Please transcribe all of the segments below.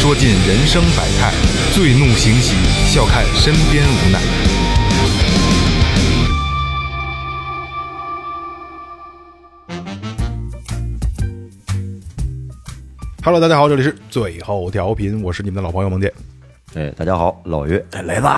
说尽人生百态；醉怒行喜，笑看身边无奈。Hello，大家好，这里是最后调频，我是你们的老朋友萌姐。哎，大家好，老岳，哎，雷子，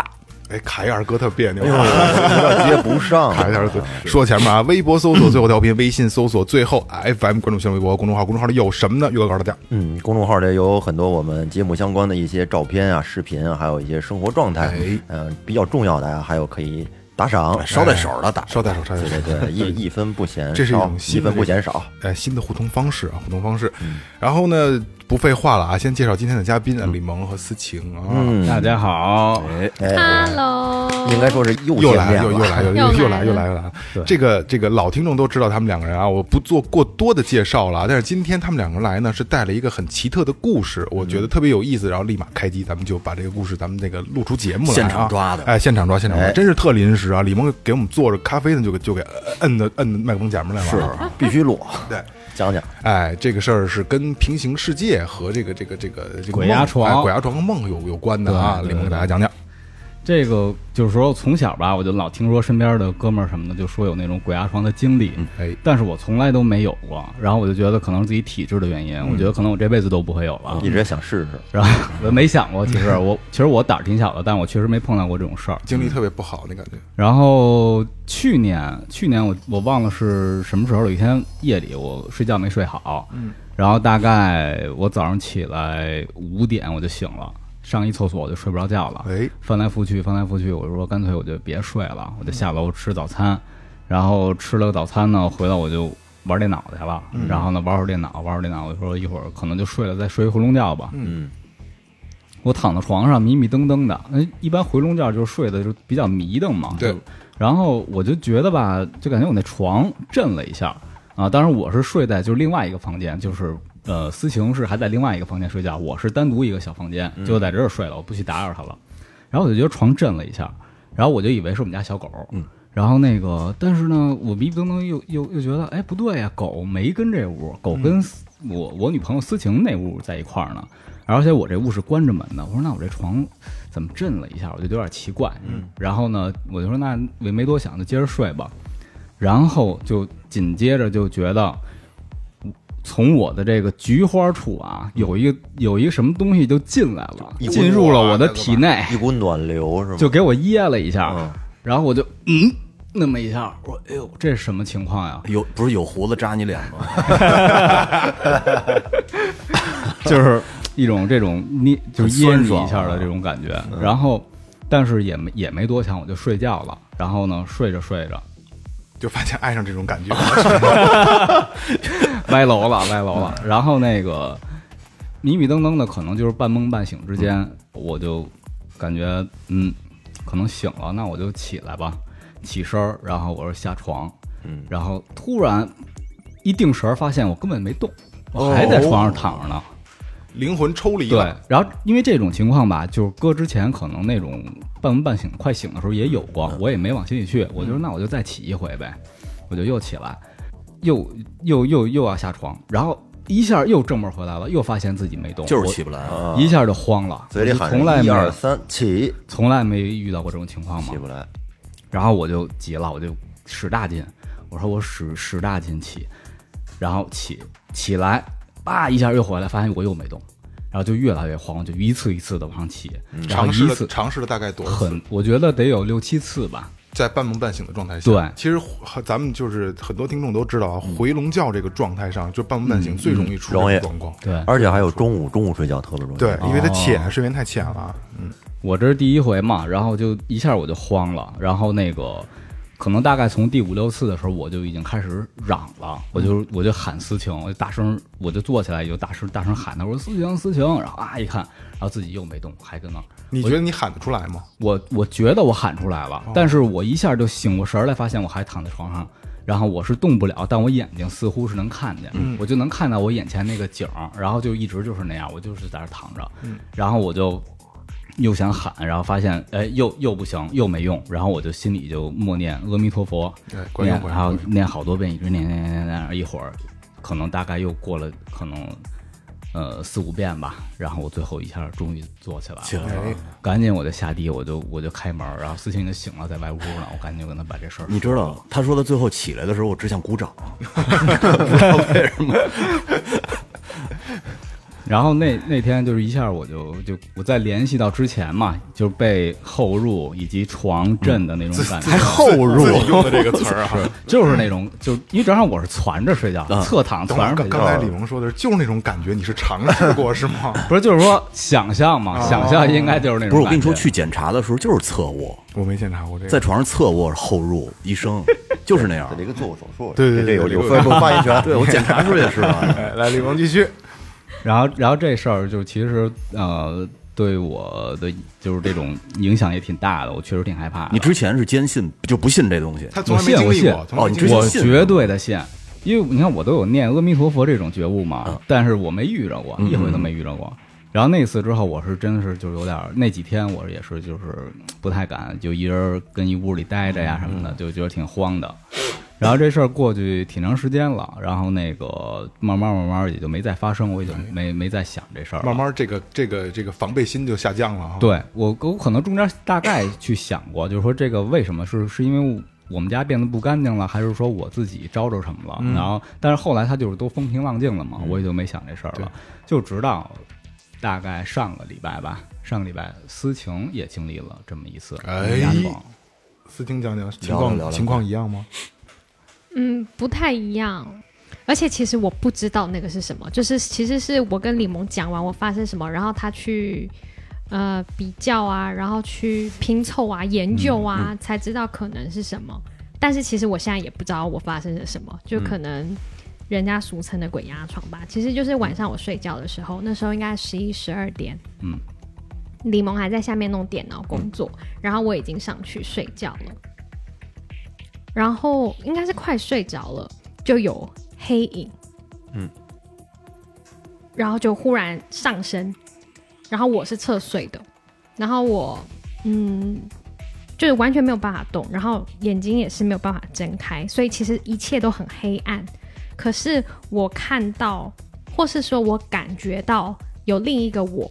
哎，卡一二哥特别扭，有点接不上，卡一下哥。说前面啊，微博搜索最后调频，微信搜索最后 FM，关注新浪微博公众号，公众号里有什么呢？岳哥告诉大家，嗯，公众号里有很多我们节目相关的一些照片啊、视频啊，还有一些生活状态，哎嗯、比较重要的啊，还有可以打赏，捎带手的打，捎带手，捎带手对。对对，一一分不嫌少，这是一种一分不嫌少，哎，新的互通方式啊，互通方式。然后呢，不废话了啊，先介绍今天的嘉宾啊，李萌和思晴啊。嗯，大家好，，Hello，应该说是又又来了，又来又又来又来又来了。这个这个老听众都知道他们两个人啊，我不做过多的介绍了。但是今天他们两个人来呢，是带了一个很奇特的故事，我觉得特别有意思。然后立马开机，咱们就把这个故事咱们这个录出节目来啊，现场抓的哎，现场抓，现场抓，哎真是特临时啊！李萌给我们做着咖啡呢，就给就给摁的摁的麦克风前面来了。是必须录，对。讲讲，哎，这个事儿是跟平行世界和这个这个这个这个鬼压床哎鬼压床和梦有有关的啊。对对李萌给大家讲讲。这个就是说从小吧，我就老听说身边的哥们儿什么的，就说有那种鬼压床的经历，哎，但是我从来都没有过。然后我就觉得可能是自己体质的原因，我觉得可能我这辈子都不会有了。一直想试试，然后我没想过，其实我其实我胆儿挺小的，但我确实没碰到过这种事儿。经历特别不好，那感觉。然后去年，去年我我忘了是什么时候，有一天夜里我睡觉没睡好，嗯，然后大概我早上起来五点我就醒了，上一厕所我就睡不着觉了，哎，翻来覆去，翻来覆去，我就说干脆我就别睡了，我就下楼吃早餐，然后吃了个早餐呢，回来我就玩电脑去了，然后呢玩会儿电脑，玩会儿电脑，我说一会儿可能就睡了，再睡一回笼觉吧，嗯，我躺在床上迷迷瞪瞪的，那一般回笼觉就是睡的就比较迷瞪嘛。对。然后我就觉得吧，就感觉我那床震了一下啊。当然我是睡在就是另外一个房间，就是呃思晴是还在另外一个房间睡觉，我是单独一个小房间，就在这儿睡了，我不去打扰她了。然后我就觉得床震了一下，然后我就以为是我们家小狗，嗯。然后那个，但是呢，我迷迷瞪瞪又又又觉得，哎，不对呀、狗没跟这屋，狗跟思我我女朋友思晴那屋在一块儿呢。而且我这屋是关着门的，我说那我这床怎么震了一下，我就有点奇怪。嗯，然后呢，我就说那我也没多想，就接着睡吧。然后就紧接着就觉得，从我的这个菊花处啊，有一个有一个什么东西就进来了，进入了我的体内，一股暖流是吗？就给我噎了一下。嗯然后我就嗯那么一下，我说哎呦，这是什么情况呀？有不是有胡子扎你脸吗？就是一种这种捏，就是噎你一下的这种感觉。然后，但是也没也没多想，我就睡觉了。然后呢，睡着睡着，就发现爱上这种感觉。歪楼了，歪楼了。然后那个迷迷瞪瞪的，可能就是半梦半醒之间，我就感觉嗯，可能醒了，那我就起来吧，起身儿，然后我说下床，嗯，然后突然一定神儿，发现我根本没动，我还在床上躺着呢。灵魂抽离对。，然后因为这种情况吧，就是搁之前可能那种半梦半醒、快醒的时候也有过，我也没往心里去。我就说那我就再起一回呗，我就又起来，又又又又要下床，然后一下又正门回来了，又发现自己没动，就是起不来啊。一下就慌了，嘴里喊从来没一二三起，从来没遇到过这种情况嘛起。不来，然后我就急了，我就使大劲，我说我使使大劲起，然后起起来，叭一下又回来，发现我又没动，然后就越来越慌，就一次一次的往上起，然后尝试一次了尝试了大概多？很，我觉得得有六七次吧。在半梦半醒的状态下，对其实咱们就是很多听众都知道啊，回笼觉这个状态上，就半梦半醒最容易出状况。对，而且还有中午，中午睡觉特别容易，对，因为它哦浅，睡眠太浅了。嗯，我这是第一回嘛，然后就一下我就慌了，然后那个可能大概从第五六次的时候，我就已经开始嚷了，我就我就喊思晴，我就大声，我就坐起来，就大声大声喊他，我说思晴思晴，然后啊一看，然后自己又没动，还跟那儿。你觉得你喊得出来吗？我我觉得我喊出来了，但是我一下就醒过神儿来，发现我还躺在床上，然后我是动不了，但我眼睛似乎是能看见，嗯我就能看到我眼前那个景儿，然后就一直就是那样，我就是在那儿躺着，嗯然后我就又想喊，然后发现哎又又不行，又没用，然后我就心里就默念阿弥陀佛，对，念，然后。念好多遍，一直念念念念念，一会儿可能大概又过了可能呃四五遍吧，然后我最后一下终于坐起来了，哎，赶紧我就下地，我就我就开门，然后思晴就醒了，在外屋呢，我赶紧就跟他把这事儿你知道，他说他最后起来的时候，我只想鼓掌，不知道为什么。然后那那天就是一下我就就我再联系到之前嘛，就是被后入以及床震的那种感觉，还后入用的这个词儿啊。就是那种就因为正好我是攒着睡觉，侧躺等会儿，攒着睡刚刚才，李萌说的是，就是那种感觉，你是尝试过是吗？不是就是说想象嘛，想象应该就是那种不是，我跟你说，去检查的时候就是侧卧，我没检查过这个。在床上侧卧后入，医生 就是那样这。个做过手术，对对对这有有发言权。对我检查时候也是来，李萌继续。然后，然后这事儿就其实呃，对我的就是这种影响也挺大的，我确实挺害怕的。你之前是坚信就不信这东西？他从来没经历过，从来没哦你经历过之前信我绝对的信，因为你看我都有念阿弥陀佛这种觉悟嘛，嗯但是我没遇着过，嗯一回都没遇着过。然后那次之后，我是真的是就有点那几天，我也是就是不太敢，就一人跟一屋里待着呀什么的，就觉得挺慌的。然后这事儿过去挺长时间了，然后那个慢慢慢慢也就没再发生，我也就没没再想这事儿了。慢慢这个这个这个防备心就下降了哈。，对我，我可能中间大概去想过，就是说这个为什么是是因为我们家变得不干净了，还是说我自己招着什么了？嗯然后，但是后来他就是都风平浪静了嘛，我也就没想这事儿了。就直到大概上个礼拜吧，上个礼拜思晴也经历了这么一次哎。思晴讲讲情况情况一样吗？嗯，不太一样。而且其实我不知道那个是什么，就是其实是我跟李萌讲完我发生什么，然后他去呃比较啊，然后去拼凑啊、研究啊，才知道可能是什么。但是其实我现在也不知道我发生了什么，就可能人家俗称的鬼压床吧。其实就是晚上我睡觉的时候，那时候应该十一十二点，嗯，李萌还在下面弄电脑工作，然后我已经上去睡觉了。然后应该是快睡着了，就有黑影，嗯，然后就忽然上身，然后我是侧睡的，然后我嗯，就是完全没有办法动，然后眼睛也是没有办法睁开，所以其实一切都很黑暗。可是我看到，或是说我感觉到有另一个我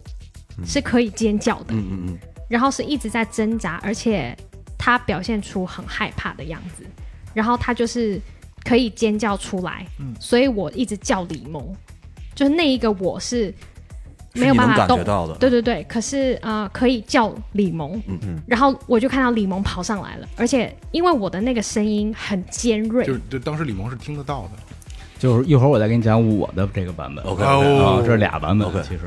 是可以尖叫的，嗯嗯嗯，然后是一直在挣扎，而且他表现出很害怕的样子，然后他就是可以尖叫出来，嗯所以我一直叫李萌，就是那一个我是没有办法动到的。对对对，可是呃可以叫李萌，嗯嗯然后我就看到李萌跑上来了，而且因为我的那个声音很尖锐，就就当时李萌是听得到的。就是一会儿我再给你讲我的这个版本。OK，哦啊，这是俩版本 OK 其实。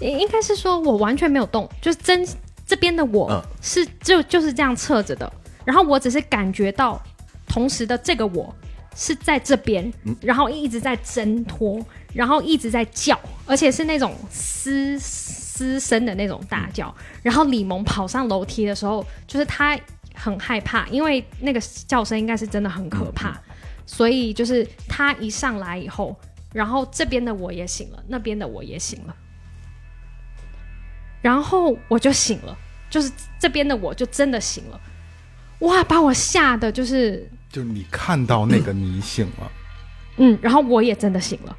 应应该是说我完全没有动，就是真这边的我嗯是就就是这样侧着的，然后我只是感觉到同时的这个我是在这边，然后一直在挣脱，然后一直在叫，而且是那种嘶嘶声的那种大叫。然后李萌跑上楼梯的时候，就是他很害怕，因为那个叫声应该是真的很可怕，所以就是他一上来以后，然后这边的我也醒了，那边的我也醒了。然后我就醒了，就是这边的我就真的醒了，哇，把我吓得就是，就是你看到那个你醒了，嗯，然后我也真的醒了，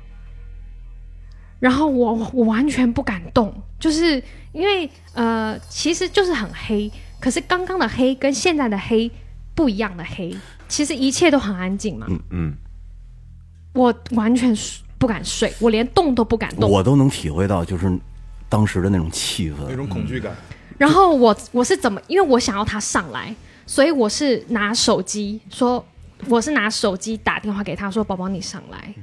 然后我我完全不敢动，就是因为呃，其实就是很黑，可是刚刚的黑跟现在的黑不一样的黑，其实一切都很安静嘛，嗯嗯，我完全不敢睡，我连动都不敢动，我都能体会到，就是当时的那种气氛。那种恐惧感。然后我我是怎么？因为我想要他上来，所以我是拿手机说，我是拿手机打电话给他说：“宝宝，你上来。”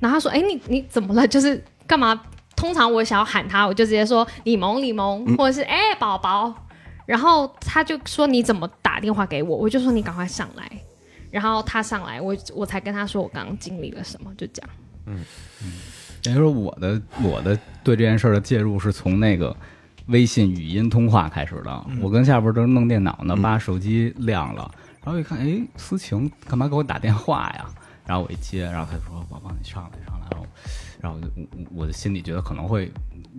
然后他说：“哎，你你怎么了？就是干嘛？”通常我想要喊他，我就直接说“李萌，李萌”，或者是“哎，宝宝”。然后他就说：“你怎么打电话给我？”我就说：“你赶快上来。”然后他上来，我我才跟他说我刚刚经历了什么，就这样。等于说我的我的对这件事儿的介入是从那个微信语音通话开始的。我跟下边正弄电脑呢，把手机亮了，然后一看，哎，思晴干嘛给我打电话呀？然后我一接，然后他就说：“我帮你上来，上来。”然后，然后我就我我的心里觉得可能会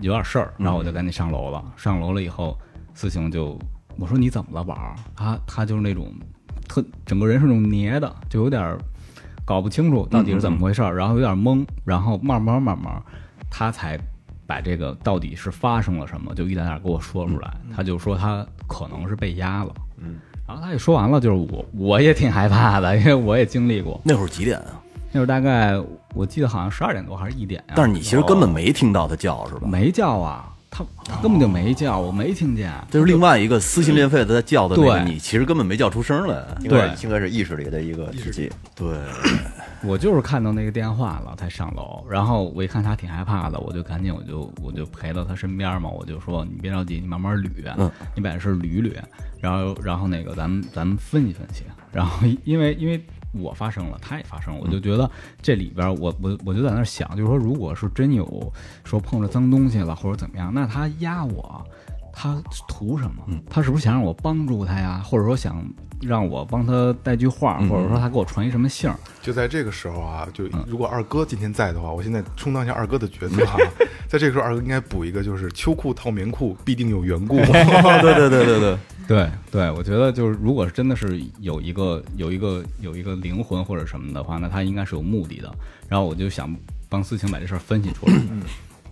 有点事儿，然后我就赶紧上楼了。上楼了以后，思晴就我说你怎么了，宝儿？他他就是那种特整个人是那种捏的，就有点儿搞不清楚到底是怎么回事儿，然后有点懵，然后慢慢慢慢，他才把这个到底是发生了什么，就一点点给我说出来。他就说他可能是被压了，嗯，然后他也说完了，就是我我也挺害怕的，因为我也经历过。那会儿几点啊？那会儿大概我记得好像十二点多还是一点呀、但是你其实根本没听到他叫，是吧？没叫啊，他他根本就没叫，我没听见。就是另外一个撕心裂肺的在叫的那个，对。你其实根本没叫出声来。对。应该是意识里的一个自己，对，我就是看到那个电话了才上楼，然后我一看他挺害怕的，我就赶紧我就我就陪到他身边嘛，我就说你别着急，你慢慢捋，嗯。你把这事儿捋捋，然后然后那个咱们咱们分析分析，然后因为因为我发生了，他也发生了，我就觉得这里边我我我就在那儿想，就是说如果是真有说碰着脏东西了或者怎么样，那他压我。他图什么？他是不是想让我帮助他呀？或者说想让我帮他带句话，或者说他给我传一什么信儿？就在这个时候啊，就嗯如果二哥今天在的话，我现在充当一下二哥的角色哈。在这个时候，二哥应该补一个，就是秋裤套棉裤必定有缘故。对对对对对，对对，我觉得就是，如果真的是有一个有一个有一个灵魂或者什么的话，那他应该是有目的的。然后我就想帮思晴把这事儿分析出来，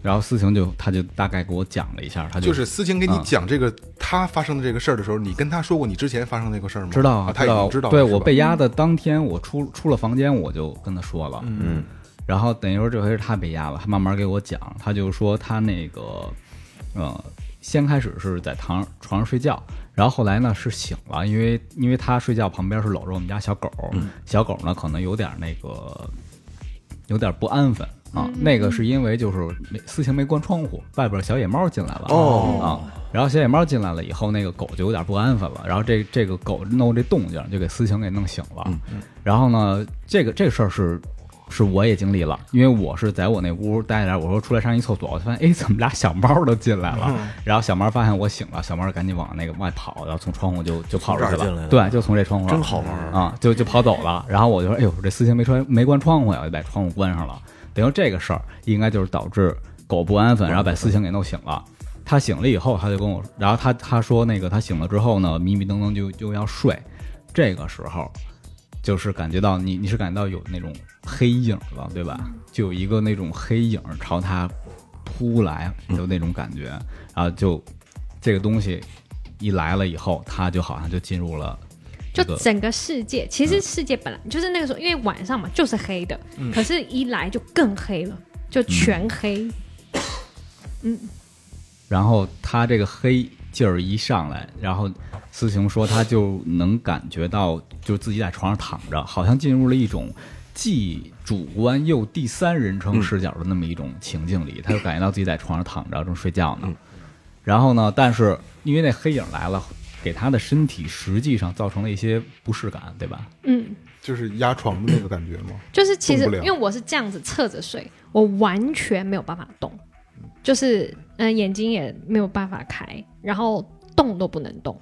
然后思晴就他就大概给我讲了一下，他就就是思晴给你嗯讲这个他发生的这个事儿的时候，你跟他说过你之前发生那个事儿吗？知道啊，他已经知道了。对我被压的当天，我出出了房间，我就跟他说了，嗯，然后等于说这回是他被压了，他慢慢给我讲，他就说他那个，呃，先开始是在床床上睡觉，然后后来呢是醒了，因为因为他睡觉旁边是搂着我们家小狗，小狗呢可能有点那个有点不安分啊，那个是因为就是没思晴没关窗户，外边小野猫进来了哦。啊，然后小野猫进来了以后，那个狗就有点不安分了，然后这这个狗弄这动静就给思晴给弄醒了，然后呢，这个这个事儿是是我也经历了，因为我是在我那屋待着，我说出来上一厕所，我发现哎，怎么俩小猫都进来了？然后小猫发现我醒了，小猫赶紧往那个外跑，然后从窗户就就跑出去从这儿进来的对，就从这窗户真好玩儿啊，就就跑走了。然后我就说，哎呦，这思晴没穿没关窗户呀，我就把窗户关上了。等于这个事儿应该就是导致狗不安分，然后把思晴给弄醒了。他醒了以后，他就跟我，然后他他说那个他醒了之后呢，迷迷瞪瞪就就要睡，这个时候就是感觉到你你是感觉到有那种黑影了，对吧？就有一个那种黑影朝他扑来，就那种感觉，然后就这个东西一来了以后，他就好像就进入了就整个世界，其实世界本来就是那个时候，因为晚上嘛就是黑的，可是一来就更黑了，就全黑。嗯。然后他这个黑劲儿一上来，然后思晴说他就能感觉到，就自己在床上躺着，好像进入了一种既主观又第三人称视角的那么一种情境里，他就感觉到自己在床上躺着正睡觉呢。然后呢，但是因为那黑影来了，给他的身体实际上造成了一些不适感，对吧？嗯，就是压床的那个感觉吗？就是其实动不了因为我是这样子侧着睡，我完全没有办法动，就是嗯、呃眼睛也没有办法开，然后动都不能动。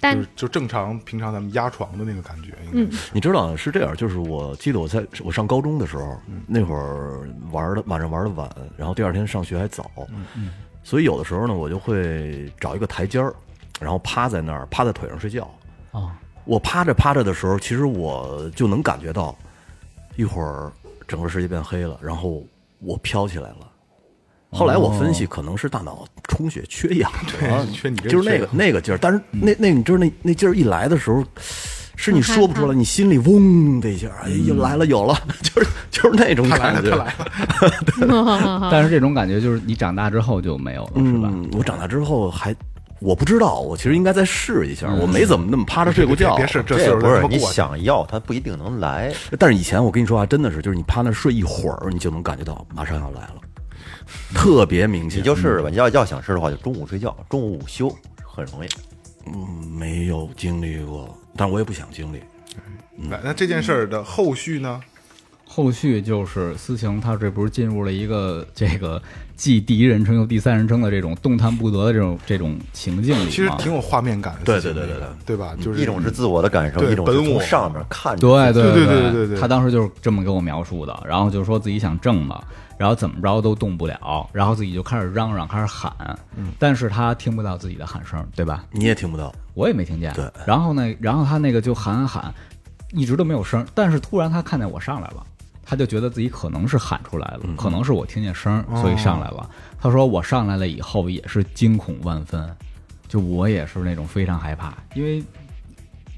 就是就正常平常咱们压床的那个感觉。嗯应该你知道是这样，就是我记得我在我上高中的时候，那会儿玩的晚上玩的晚，然后第二天上学还早，嗯所以有的时候呢，我就会找一个台阶儿，然后趴在那儿，趴在腿上睡觉。哦，我趴着趴着的时候，其实我就能感觉到，一会儿整个世界变黑了，然后我飘起来了。后来我分析，可能是大脑充血缺氧，对缺你这就是那个那个劲儿。但是那那你知道那那劲儿一来的时候，是你说不出来，你心里嗡的一下，哎呀来了有了，就是就是那种感觉。但是这种感觉就是你长大之后就没有了，是吧？嗯，我长大之后还我不知道，我其实应该再试一下。我没怎么那么趴着睡过觉，别试这这岁数不是你想要，它不一定能来。但是以前我跟你说啊，真的是，就是你趴那睡一会儿，你就能感觉到马上要来了，特别明显。你就试试吧，你要要想吃的话，就中午睡觉，中午午休很容易。嗯没有经历过，但是我也不想经历。嗯，那这件事儿的后续呢？后续就是思晴，他这不是进入了一个这个既第一人称又第三人称的这种动弹不得的这种这种情境里其实挺有画面感的。对对对对对，对吧？就是一种是自我的感受，一种是从上面看着。对对对对对，他当时就是这么给我描述的，然后就说自己想挣嘛，然后怎么着都动不了，然后自己就开始嚷嚷，开始喊，嗯，但是他听不到自己的喊声，对吧？你也听不到，我也没听见。对，然后呢，然后他那个就喊喊，一直都没有声，但是突然他看见我上来了。他就觉得自己可能是喊出来了，可能是我听见声儿，所以上来了。他说我上来了以后也是惊恐万分，就我也是那种非常害怕，因为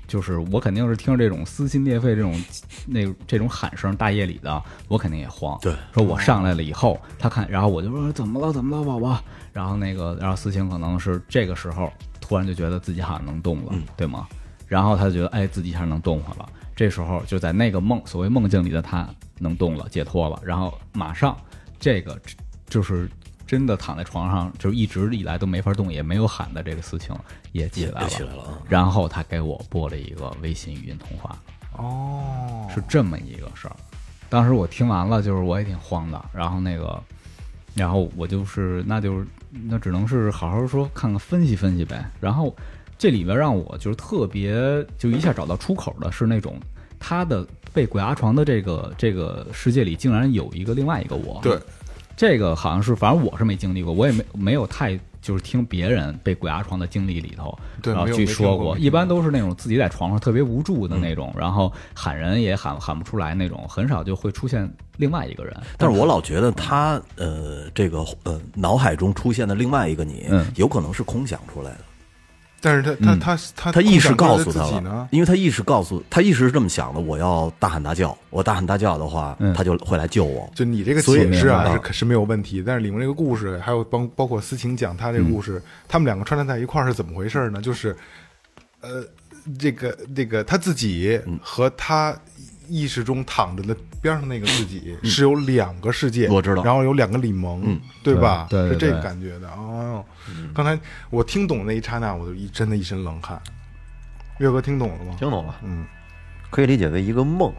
就是我肯定是听着这种撕心裂肺这种那这种喊声，大夜里的，我肯定也慌。对，说我上来了以后，他看，然后我就说怎么了，怎么了，宝宝？然后那个，然后思晴可能是这个时候突然就觉得自己好像能动了，对吗？然后他就觉得，哎，自己一下能动活了。这时候就在那个梦所谓梦境里的他能动了，解脱了，然后马上这个就是真的躺在床上，就是一直以来都没法动，也没有喊的这个事情也起来了，起来了啊然后他给我拨了一个微信语音通话，哦，是这么一个事儿。当时我听完了，就是我也挺慌的，然后那个，然后我就是那就是那只能是好好说，看看分析分析呗。然后这里边让我就是特别就一下找到出口的是那种他的被鬼压床的这个这个世界里竟然有一个另外一个我。对，这个好像是反正我是没经历过，我也没没有太就是听别人被鬼压床的经历里头，然后对没有没听据说过，一般都是那种自己在床上特别无助的那种，然后喊人也喊喊不出来那种，很少就会出现另外一个人。但是我老觉得他呃，这个呃，脑海中出现的另外一个你，嗯有可能是空想出来的。但是他他他他他意识告诉他他了。因为他意识告诉他意识是这么想的：我要大喊大叫，我大喊大叫的话，嗯他就会来救我。就你这个解释啊是可是没有问题，但是里面这个故事还有包包括思晴讲他这个故事，他们两个穿插在一块儿是怎么回事呢？就是，呃，这个这个他自己和他意识中躺着的边上那个自己是有两个世界，我知道然后有两个李萌，对吧？对对对是这个感觉的。哦，刚才我听懂那一刹那，我就一真的一身冷汗。岳哥听懂了吗？听懂了，嗯，可以理解为一个梦。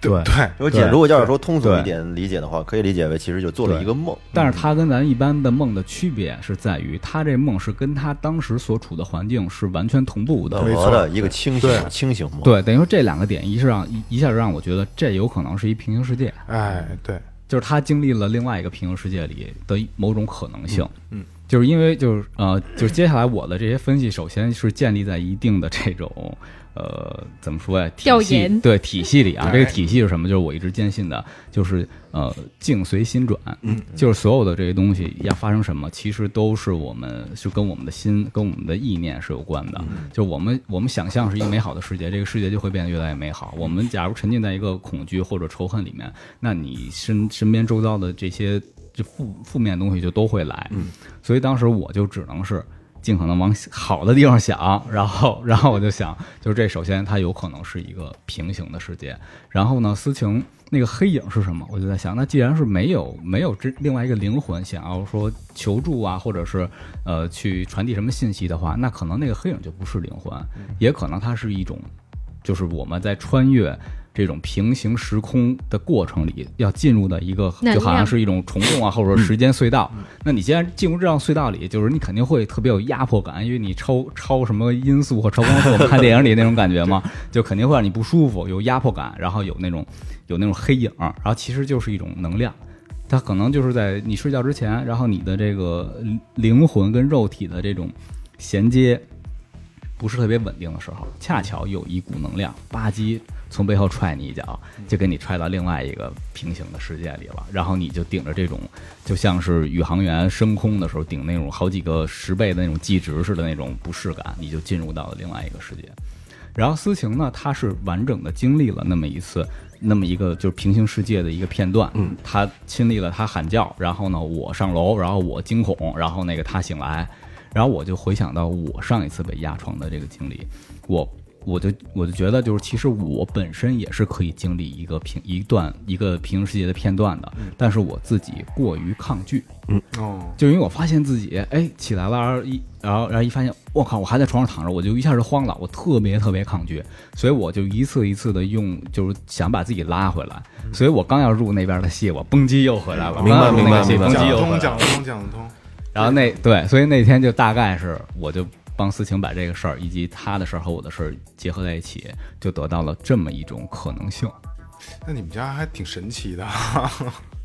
对对，我解，对如果要是说通俗一点理解的话，可以理解为其实就做了一个梦。但是他跟咱一般的梦的区别是在于，他这梦是跟他当时所处的环境是完全同步的。没错和的一个清醒对清醒梦。对，等于说这两个点一是让一一下就让我觉得这有可能是一平行世界，哎，对，就是他经历了另外一个平行世界里的某种可能性。嗯，就是因为就是呃，就是接下来我的这些分析，首先是建立在一定的这种呃怎么说呀？体系调研对体系里啊，哎这个体系是什么？就是我一直坚信的，就是呃境随心转。嗯，就是所有的这些东西要发生什么，其实都是我们是跟我们的心、跟我们的意念是有关的。就我们我们想象是一个美好的世界，这个世界就会变得越来越美好。我们假如沉浸在一个恐惧或者仇恨里面，那你身身边周遭的这些这负负面的东西就都会来。嗯，所以当时我就只能是。尽可能往好的地方想，然后，然后我就想，就是这首先它有可能是一个平行的世界，然后呢，思晴那个黑影是什么？我就在想，那既然是没有没有这另外一个灵魂想要说求助啊，或者是呃去传递什么信息的话，那可能那个黑影就不是灵魂，也可能它是一种，就是我们在穿越这种平行时空的过程里，要进入的一个就好像是一种虫洞啊，或者说时间隧道。那你既然进入这样隧道里，就是你肯定会特别有压迫感，因为你超超什么音速或超光速，我们看电影里那种感觉嘛，就肯定会让你不舒服，有压迫感，然后有那种有那种黑影，然后其实就是一种能量。它可能就是在你睡觉之前，然后你的这个灵魂跟肉体的这种衔接不是特别稳定的时候，恰巧有一股能量吧唧从背后踹你一脚，就给你踹到另外一个平行的世界里了。然后你就顶着这种，就像是宇航员升空的时候顶那种好几个十倍的那种计值似的那种不适感，你就进入到了另外一个世界。然后思晴呢，她是完整的经历了那么一次，那么一个就是平行世界的一个片段。嗯，她亲历了她喊叫，然后呢，我上楼，然后我惊恐，然后那个她醒来，然后我就回想到我上一次被压床的这个经历，我我就我就觉得，就是其实我本身也是可以经历一个平一段一个平行世界的片段的，但是我自己过于抗拒，嗯。哦，就因为我发现自己哎起来了，然后一然后然后一发现我靠，我还在床上躺着，我就一下就慌了，我特别特别抗拒，所以我就一次一次的用，就是想把自己拉回来。所以我刚要入那边的戏，我蹦极又回来了，明白刚要入那个戏明白讲得通，蹦极又回来了讲得通，讲得通。然后那对，所以那天就大概是我就帮思晴把这个事儿以及他的事儿和我的事儿结合在一起，就得到了这么一种可能性。那你们家还挺神奇的，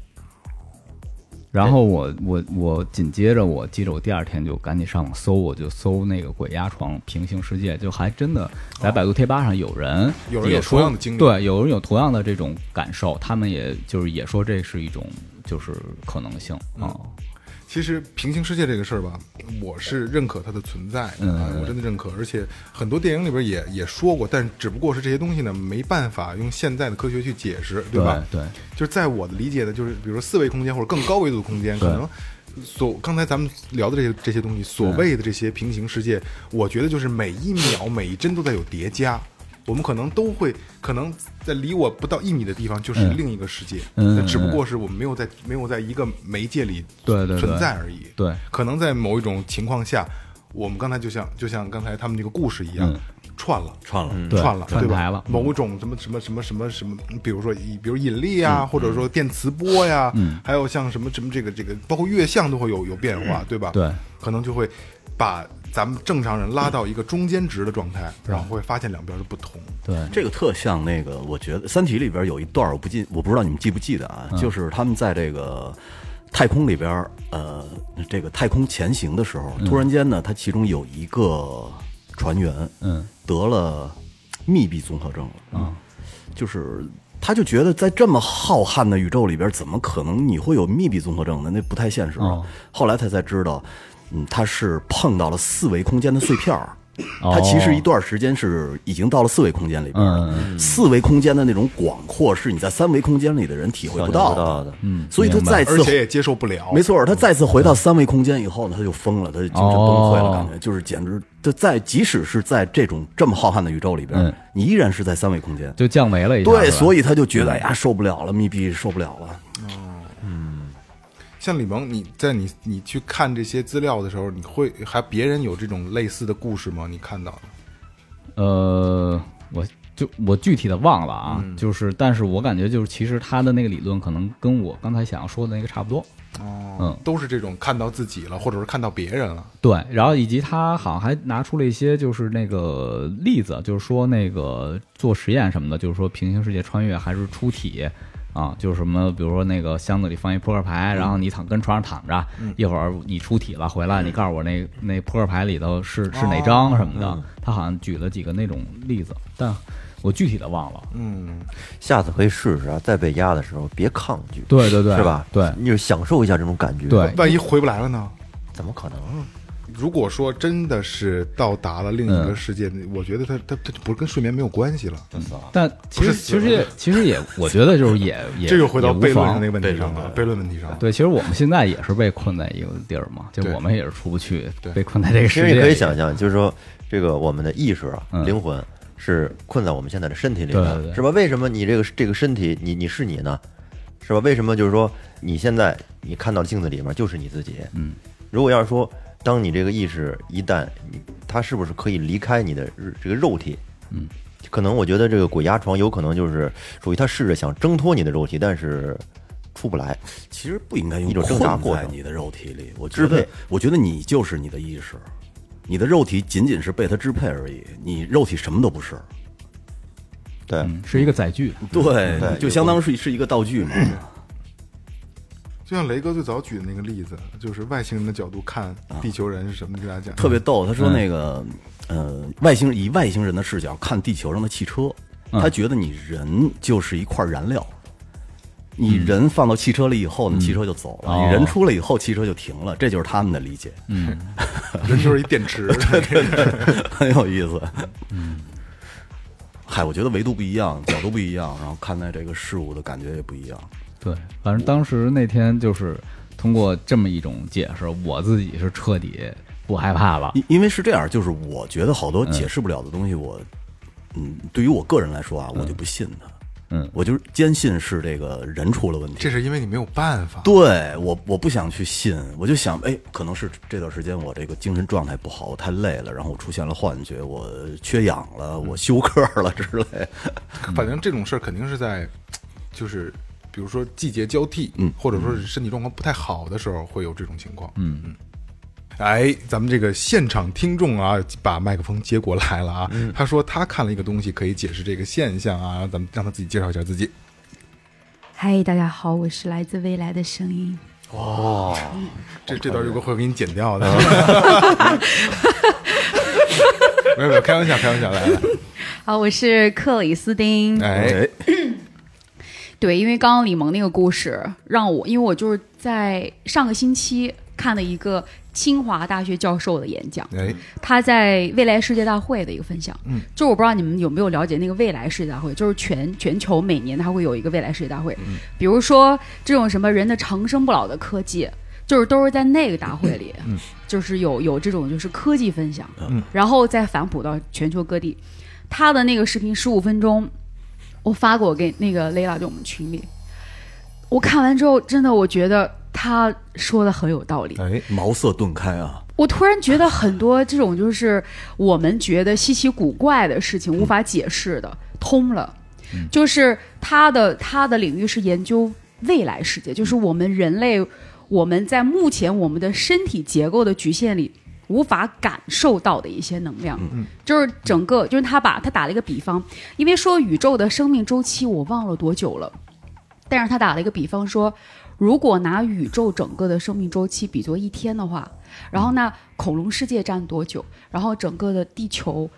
然后我我我紧接着我记着我第二天就赶紧上网搜，我就搜那个鬼压床平行世界，就还真的在百度贴吧上有人有人有也说同样的经历对，有人有同样的这种感受，他们也就是也说这是一种就是可能性啊。其实平行世界这个事儿吧，我是认可它的存在啊我真的认可。而且很多电影里边也也说过，但只不过是这些东西呢，没办法用现在的科学去解释，对吧？对，就是在我的理解呢，就是比如说四维空间或者更高维度的空间，可能所刚才咱们聊的这些这些东西，所谓的这些平行世界，我觉得就是每一秒每一帧都在有叠加。我们可能都会，可能在离我不到一米的地方就是另一个世界，嗯那只不过是我们没有在没有在一个媒介里对对对存在而已。对可能在某一种情况下，我们刚才就像就像刚才他们那个故事一样，嗯。串了。串了，串了，对吧？串台了。嗯。某种什么什么什么什么什么，比如说以比如引力啊，或者说电磁波呀，嗯。还有像什么什么这个这个，包括月相都会有有变化，对吧？对，可能就会把咱们正常人拉到一个中间值的状态，然后会发现两边的不同。对，这个特像那个，我觉得《三体》里边有一段，我不记，我不知道你们记不记得啊？就是他们在这个太空里边，呃，这个太空前行的时候，突然间呢，他其中有一个船员，嗯，得了密闭综合症了啊，就是。他就觉得在这么浩瀚的宇宙里边，怎么可能你会有密闭综合症呢？那不太现实。哦后来他才知道，嗯，他是碰到了四维空间的碎片儿。哦他其实一段时间是已经到了四维空间里边了。嗯四维空间的那种广阔，是你在三维空间里的人体会不到的嗯，所以他再次而且也接受不了，没错，他再次回到三维空间以后呢，他就疯了，他就精神崩溃了，哦感觉就是简直，就在即使是在这种这么浩瀚的宇宙里边嗯，你依然是在三维空间。就降维了一下。对，所以他就觉得哎呀受不了了，密闭受不了了。像李萌，你在你你去看这些资料的时候，你会还别人有这种类似的故事吗？你看到的？呃，我就我具体的忘了啊，嗯就是，但是我感觉就是，其实他的那个理论可能跟我刚才想要说的那个差不多。哦，嗯都是这种看到自己了，或者是看到别人了。对，然后以及他好像还拿出了一些就是那个例子，就是说那个做实验什么的，就是说平行世界穿越还是出体啊，就是什么，比如说那个箱子里放一扑克牌，然后你躺跟床上躺着，一会儿你出体了回来，你告诉我那那扑克牌里头是是哪张什么的，他好像举了几个那种例子，但我具体的忘了。嗯，下次可以试试啊，在被压的时候别抗拒，对对对，是吧？对你就享受一下这种感觉。对，万一回不来了呢？怎么可能？如果说真的是到达了另一个世界，我觉得它它它不是跟睡眠没有关系了。但其实其实也其实也，我觉得就是也 也这又回到悖论上那个问题上了，悖论问题上了。对，其实我们现在也是被困在一个地儿嘛，就我们也是出不去对，被困在这个其实你世界里。可以想象，就是说，这个我们的意识啊，嗯灵魂是困在我们现在的身体里的，对对对是吧？为什么你这个这个身体，你你是你呢？是吧？为什么就是说你现在你看到镜子里面就是你自己？嗯，如果要是说，当你这个意识一旦它是不是可以离开你的这个肉体？嗯，可能我觉得这个鬼压床有可能就是属于他试着想挣脱你的肉体，但是出不来。其实不应该用一种挣扎过程在你的肉体里，我支配，我觉得你就是你的意识，你的肉体仅仅是被它支配而已，你肉体什么都不是。对，嗯是一个载具。对对就相当是是一个道具嘛。就像雷哥最早举的那个例子，就是外星人的角度看地球人是什么，给大家讲。特别逗。他说那个，呃，外星以外星人的视角看地球上的汽车，他觉得你人就是一块燃料。你人放到汽车里以后呢，汽车就走了；哦你人出来以后，汽车就停了。这就是他们的理解，嗯，人就是一电池，很有意思。嗯，嗨，我觉得维度不一样，角度不一样，然后看待这个事物的感觉也不一样。对，反正当时那天就是通过这么一种解释，我自己是彻底不害怕了。因因为是这样，就是我觉得好多解释不了的东西，我嗯，对于我个人来说啊，我就不信他。嗯，我就是坚信是这个人出了问题。这是因为你没有办法。对我，我不想去信，我就想，哎，可能是这段时间我这个精神状态不好，我太累了，然后我出现了幻觉，我缺氧了，我休克了之类。反正这种事儿肯定是在，就是比如说季节交替，嗯，或者说是身体状况不太好的时候会有这种情况，嗯嗯。哎，咱们这个现场听众啊，把麦克风接过来了啊。他说他看了一个东西，可以解释这个现象啊。咱们让他自己介绍一下自己。嗨，大家好，我是来自未来的声音。哦，这这段如果会给你剪掉的。没有没有，开玩笑，开玩笑，来来。好，我是克里斯汀。哎，对，因为刚刚李萌那个故事让我，因为我就是在上个星期看了一个。清华大学教授的演讲，他在未来世界大会的一个分享，嗯，就我不知道你们有没有了解那个未来世界大会，就是全全球每年它会有一个未来世界大会，比如说这种什么人的长生不老的科技，就是都是在那个大会里，嗯，就是有有这种就是科技分享，嗯，然后再反哺到全球各地。他的那个视频十五分钟，我发过给那个雷拉，就我们群里，我看完之后，真的我觉得。他说的很有道理，哎，茅塞顿开啊！我突然觉得很多这种就是我们觉得稀奇古怪的事情无法解释的通了，就是他的他的领域是研究未来世界，就是我们人类我们在目前我们的身体结构的局限里无法感受到的一些能量，就是整个就是他把他打了一个比方，因为说宇宙的生命周期我忘了多久了，但是他打了一个比方说。如果拿宇宙整个的生命周期比作一天的话，然后那恐龙世界占多久？然后整个的地球，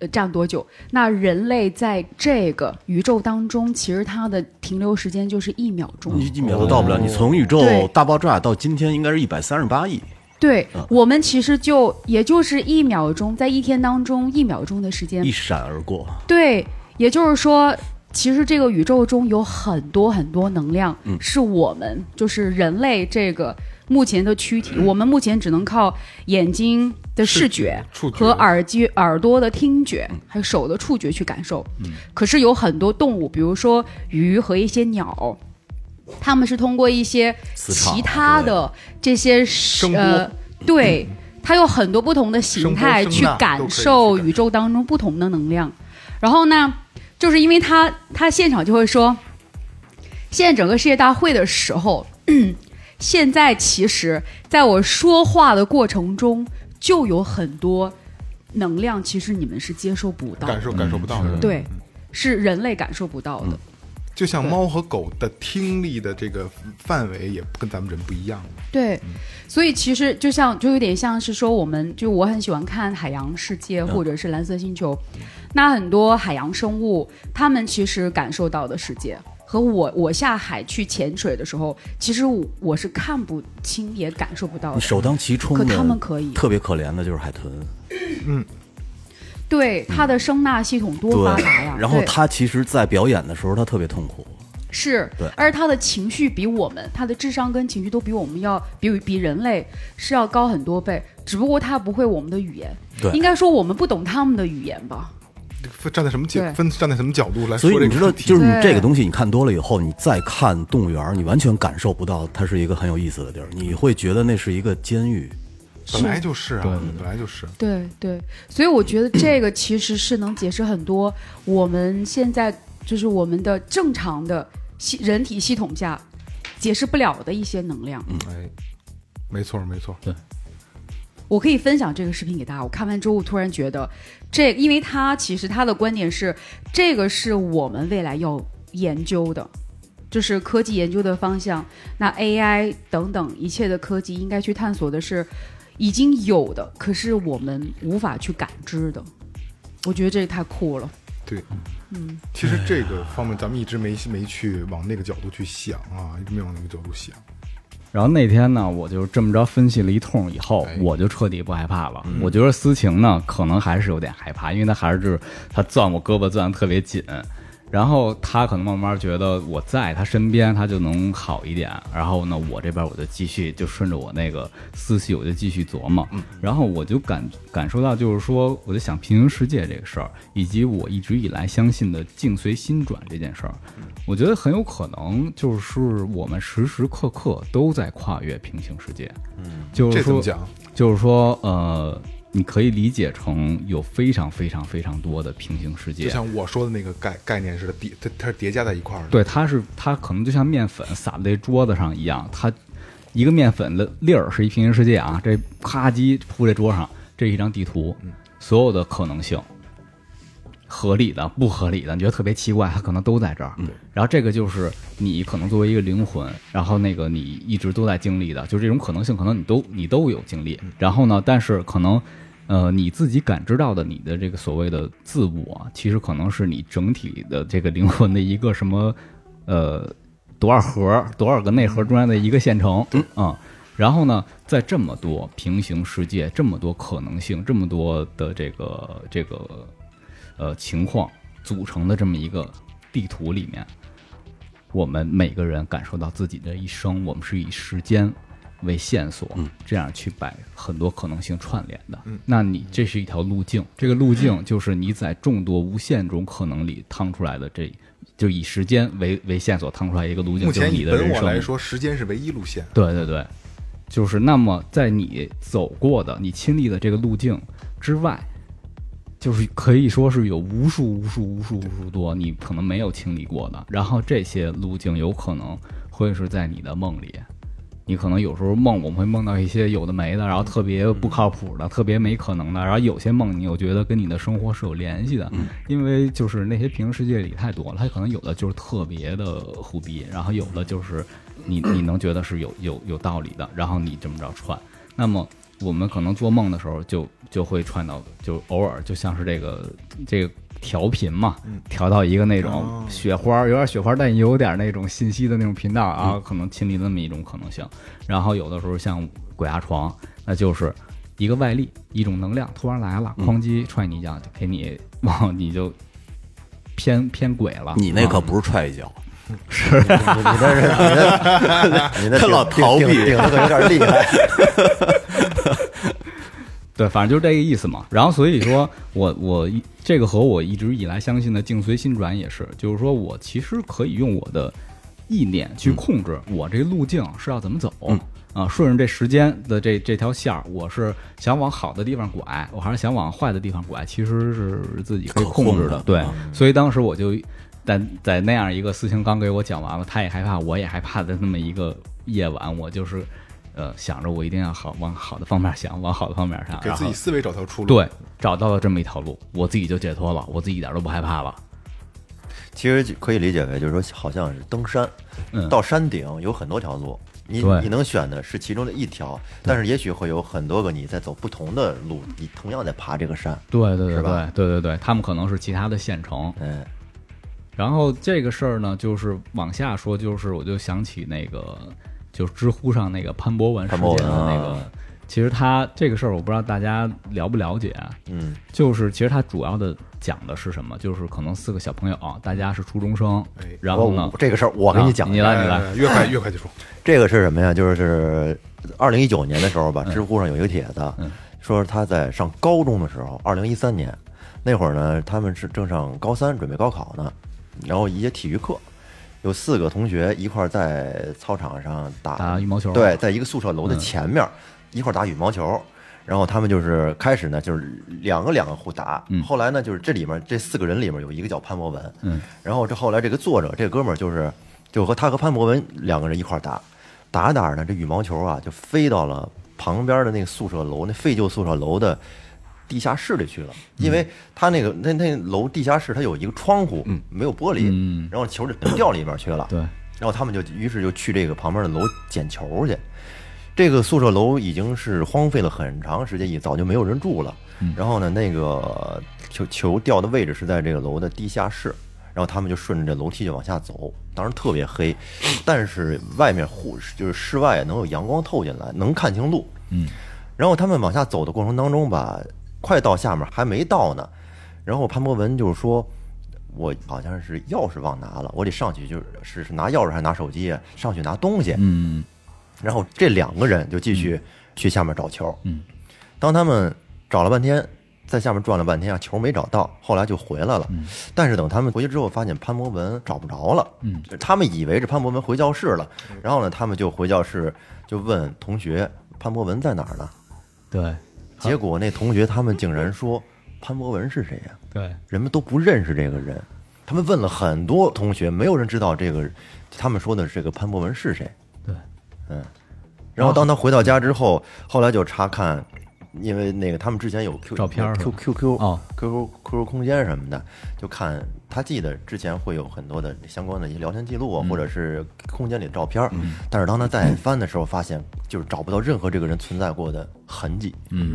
呃，占多久？那人类在这个宇宙当中，其实它的停留时间就是一秒钟，一秒都到不了。你从宇宙大爆炸到今天，应该是一百三十八亿。对我们其实就也就是一秒钟，在一天当中一秒钟的时间一闪而过。对，也就是说。其实这个宇宙中有很多很多能量，是我们就是人类这个目前的躯体，我们目前只能靠眼睛的视觉和耳机耳朵的听觉，还有手的触觉去感受。可是有很多动物，比如说鱼和一些鸟，它们是通过一些其他的这些呃，对，它有很多不同的形态去感受宇宙当中不同的能量。然后呢？就是因为他，他现场就会说，现在整个世界大会的时候，现在其实在我说话的过程中，就有很多能量，其实你们是接收不到、感受感受不到的。对，是人类感受不到的。就像猫和狗的听力的这个范围也跟咱们人不一样。对，所以其实就像就有点像是说，我们就我很喜欢看《海洋世界》或者是《蓝色星球》，那很多海洋生物，他们其实感受到的世界和我我下海去潜水的时候，其实我是看不清也感受不到的。首当其冲，可他们可以。特别可怜的就是海豚。嗯。对他的声纳系统多发达呀！然后他其实，在表演的时候，他特别痛苦。是，对，而他的情绪比我们，他的智商跟情绪都比我们要比比人类是要高很多倍。只不过他不会我们的语言，对，应该说我们不懂他们的语言吧？站在什么角分站在什么角度来说？所以你知道，就是你这个东西，你看多了以后，你再看动物园，你完全感受不到它是一个很有意思的地儿，你会觉得那是一个监狱。本来就是啊，本来就是。对对，所以我觉得这个其实是能解释很多我们现在就是我们的正常的系人体系统下解释不了的一些能量。嗯，哎，没错没错。对，我可以分享这个视频给大家。我看完之后，突然觉得这，因为他其实他的观点是，这个是我们未来要研究的，就是科技研究的方向。那 AI 等等一切的科技应该去探索的是。已经有的，可是我们无法去感知的，我觉得这太酷了。对，嗯，其实这个方面咱们一直没没去往那个角度去想啊，一直没往那个角度想。然后那天呢，我就这么着分析了一通以后，我就彻底不害怕了。我觉得思晴呢，可能还是有点害怕，因为他还是他攥我胳膊攥的特别紧。然后他可能慢慢觉得我在他身边，他就能好一点。然后呢，我这边我就继续就顺着我那个思绪，我就继续琢磨。然后我就感感受到，就是说，我就想平行世界这个事儿，以及我一直以来相信的境随心转这件事儿，我觉得很有可能就是我们时时刻刻都在跨越平行世界。嗯，就是说？就是说，呃。你可以理解成有非常非常非常多的平行世界，就像我说的那个概概念似的，叠它它是叠加在一块儿的。对，它是它可能就像面粉撒在桌子上一样，它一个面粉的粒儿是一平行世界啊，这啪叽铺在桌上，这是一张地图，所有的可能性，合理的、不合理的，你觉得特别奇怪，它可能都在这儿。然后这个就是你可能作为一个灵魂，然后那个你一直都在经历的，就是这种可能性，可能你都你都有经历。然后呢，但是可能。呃，你自己感知到的你的这个所谓的自我，其实可能是你整体的这个灵魂的一个什么，呃，多少核、多少个内核中间的一个线程，嗯，然后呢，在这么多平行世界、这么多可能性、这么多的这个这个呃情况组成的这么一个地图里面，我们每个人感受到自己的一生，我们是以时间。为线索，这样去把很多可能性串联的。那你这是一条路径，这个路径就是你在众多无限种可能里趟出来的，这就以时间为为线索趟出来一个路径。目前你的人生来说，时间是唯一路线。对对对，就是那么在你走过的、你亲历的这个路径之外，就是可以说是有无数无数无数无数多你可能没有清理过的。然后这些路径有可能会是在你的梦里。你可能有时候梦，我们会梦到一些有的没的，然后特别不靠谱的，特别没可能的。然后有些梦，你又觉得跟你的生活是有联系的，因为就是那些平行世界里太多了，它可能有的就是特别的胡逼，然后有的就是你你能觉得是有有有道理的，然后你这么着串。那么我们可能做梦的时候，就就会串到，就偶尔就像是这个这个。调频嘛，调到一个那种雪花，有点雪花，但也有点那种信息的那种频道啊，可能亲历那么一种可能性。然后有的时候像鬼压床，那就是一个外力，一种能量突然来了，哐叽踹你一脚，就给你往你就偏偏鬼了。你那可不是踹一脚，是你那是你那 你那老逃避，顶的可有点厉害。对，反正就是这个意思嘛。然后所以说我我这个和我一直以来相信的境随心转也是，就是说我其实可以用我的意念去控制我这路径是要怎么走啊，顺着这时间的这这条线儿，我是想往好的地方拐，我还是想往坏的地方拐，其实是自己可以控制的。对，所以当时我就在在那样一个事情刚给我讲完了，他也害怕，我也害怕的那么一个夜晚，我就是。呃，想着我一定要好往好的方面想，往好的方面上，给自己思维找条出路。对，找到了这么一条路，我自己就解脱了，我自己一点都不害怕了。其实可以理解为，就是说，好像是登山，到山顶有很多条路，你你能选的是其中的一条，但是也许会有很多个你在走不同的路，你同样在爬这个山。对对对对对对对，他们可能是其他的县城。嗯。然后这个事儿呢，就是往下说，就是我就想起那个。就是知乎上那个潘博文事件的那个，其实他这个事儿我不知道大家了不了解。嗯，就是其实他主要的讲的是什么？就是可能四个小朋友，大家是初中生，然后呢，这个事儿我给你讲，你来你来，越快越快就说。这个是什么呀？就是二零一九年的时候吧，知乎上有一个帖子，说他在上高中的时候，二零一三年那会儿呢，他们是正上高三，准备高考呢，然后一节体育课。有四个同学一块在操场上打羽毛球，对，在一个宿舍楼的前面一块打羽毛球。然后他们就是开始呢，就是两个两个互打。后来呢，就是这里面这四个人里面有一个叫潘博文。嗯。然后这后来这个作者这哥们儿就是就和他和潘博文两个人一块打，打着打着呢，这羽毛球啊就飞到了旁边的那个宿舍楼，那废旧宿舍楼的。地下室里去了，因为他那个那那楼地下室，它有一个窗户，没有玻璃，然后球就掉里边去了。对，然后他们就于是就去这个旁边的楼捡球去。这个宿舍楼已经是荒废了很长时间，也早就没有人住了。然后呢，那个球球掉的位置是在这个楼的地下室，然后他们就顺着这楼梯就往下走。当时特别黑，但是外面户就是室外能有阳光透进来，能看清路。嗯，然后他们往下走的过程当中吧。快到下面还没到呢，然后潘博文就是说，我好像是钥匙忘拿了，我得上去就是是是拿钥匙还是拿手机啊？上去拿东西。嗯然后这两个人就继续去下面找球。嗯，当他们找了半天，在下面转了半天啊，球没找到，后来就回来了。但是等他们回去之后，发现潘博文找不着了。嗯，他们以为是潘博文回教室了，然后呢，他们就回教室就问同学潘博文在哪儿呢？对结果那同学他们竟然说潘博文是谁呀、对，人们都不认识这个人。他们问了很多同学，没有人知道这个，他们说的这个潘博文是谁。对，嗯。然后当他回到家之后，后来就查看，因为那个他们之前有 Q 照片，Q Q Q 啊，Q Q Q Q 空间什么的，就看他记得之前会有很多的相关的一些聊天记录啊，或者是空间里的照片儿。但是当他再翻的时候，发现就是找不到任何这个人存在过的痕迹。嗯，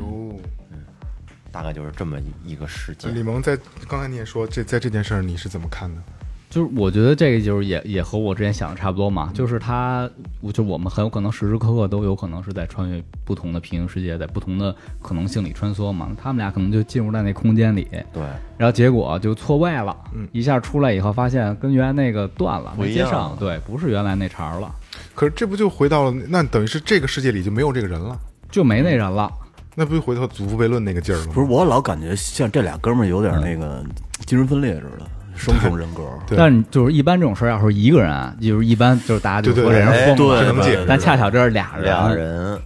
大概就是这么一一个事件。李萌在刚才你也说这在这件事儿你是怎么看的？就是我觉得这个就是也也和我之前想的差不多嘛，就是他，我就我们很有可能时时刻刻都有可能是在穿越不同的平行世界，在不同的可能性里穿梭嘛。他们俩可能就进入在那空间里，对，然后结果就错位了，嗯一下出来以后发现跟原来那个断了，没接上，对，不是原来那茬儿了，可是这不就回到了那等于是这个世界里就没有这个人了，就没那人了。那不就回到祖父悖论那个劲儿了吗？不是，我老感觉像这俩哥们儿有点那个精神分裂似的，双重人格。对但就是一般这种事儿，要是一个人啊，就是一般就是大家就说这人哎疯了，这能解释但恰巧这是俩人，俩人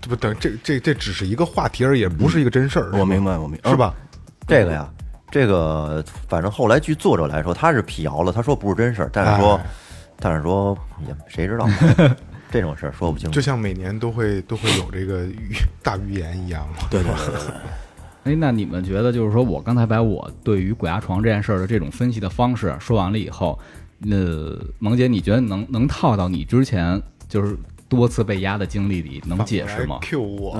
这不等这这这只是一个话题而已，不是一个真事儿。我明白，我明白，是吧？这个呀，这个反正后来据作者来说，他是辟谣了，他说不是真事儿，但是说，哎但是说也谁知道 这种事儿说不清楚就。像每年都会都会有这个预大预言一样嘛。对对对对对。哎，那你们觉得就是说我刚才把我对于鬼压床这件事儿的这种分析的方式说完了以后，呃，萌姐，你觉得能能套到你之前就是多次被压的经历里，能解释吗？？Q 我，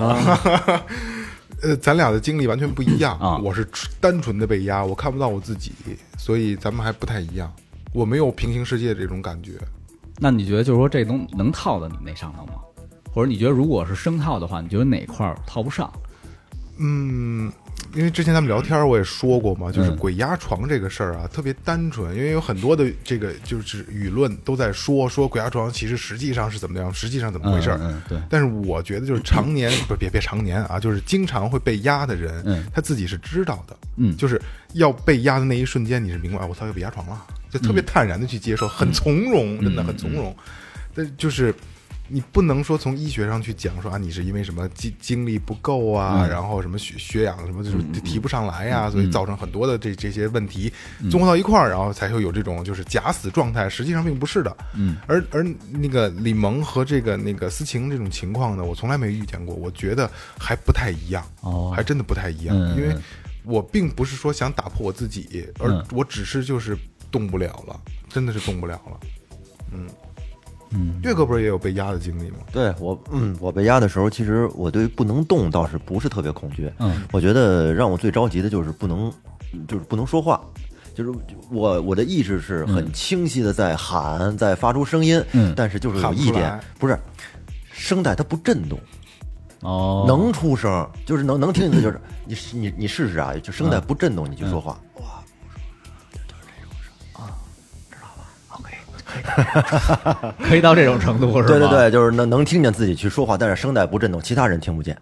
呃，咱俩的经历完全不一样啊我是单纯的被压，我看不到我自己，所以咱们还不太一样。我没有平行世界这种感觉。那你觉得就是说这东能套到你那上头吗？或者你觉得如果是生套的话，你觉得哪块儿套不上？嗯，因为之前咱们聊天我也说过嘛，就是嗯。鬼压床这个事儿啊，特别单纯，因为有很多的这个就是舆论都在说说鬼压床其实实际上是怎么样，实际上怎么回事儿。嗯嗯对。但是我觉得就是常年 不别别常年啊，就是经常会被压的人，嗯。他自己是知道的，嗯。就是要被压的那一瞬间，你是明白，我操，要被压床了，就特别嗯。坦然的去接受，很从容，真的很从容。但就是你不能说从医学上去讲说啊，你是因为什么精精力不够啊，嗯。然后什么血血氧什么就是提不上来呀、所以造成很多的这这些问题综合到一块儿，然后才会有这种就是假死状态，实际上并不是的。嗯，而而那个李萌和这个那个思晴这种情况呢，我从来没遇见过，我觉得还不太一样，哦。还真的不太一样，嗯因为我并不是说想打破我自己，而嗯。我只是就是动不了了，真的是动不了了。嗯嗯，岳哥不是也有被压的经历吗？对我，嗯，我被压的时候，其实我对不能动倒是不是特别恐惧。嗯，我觉得让我最着急的就是不能，就是不能说话。就是我我的意识是很清晰的在喊，在发出声音，嗯。但是就是有一点不是声带它不震动，哦，能出声，就是能能听见的，就是你试你你试试啊，就声带不震动，你就说话，可以到这种程度是吧？对对对，就是能能听见自己去说话，但是声带不震动，其他人听不见。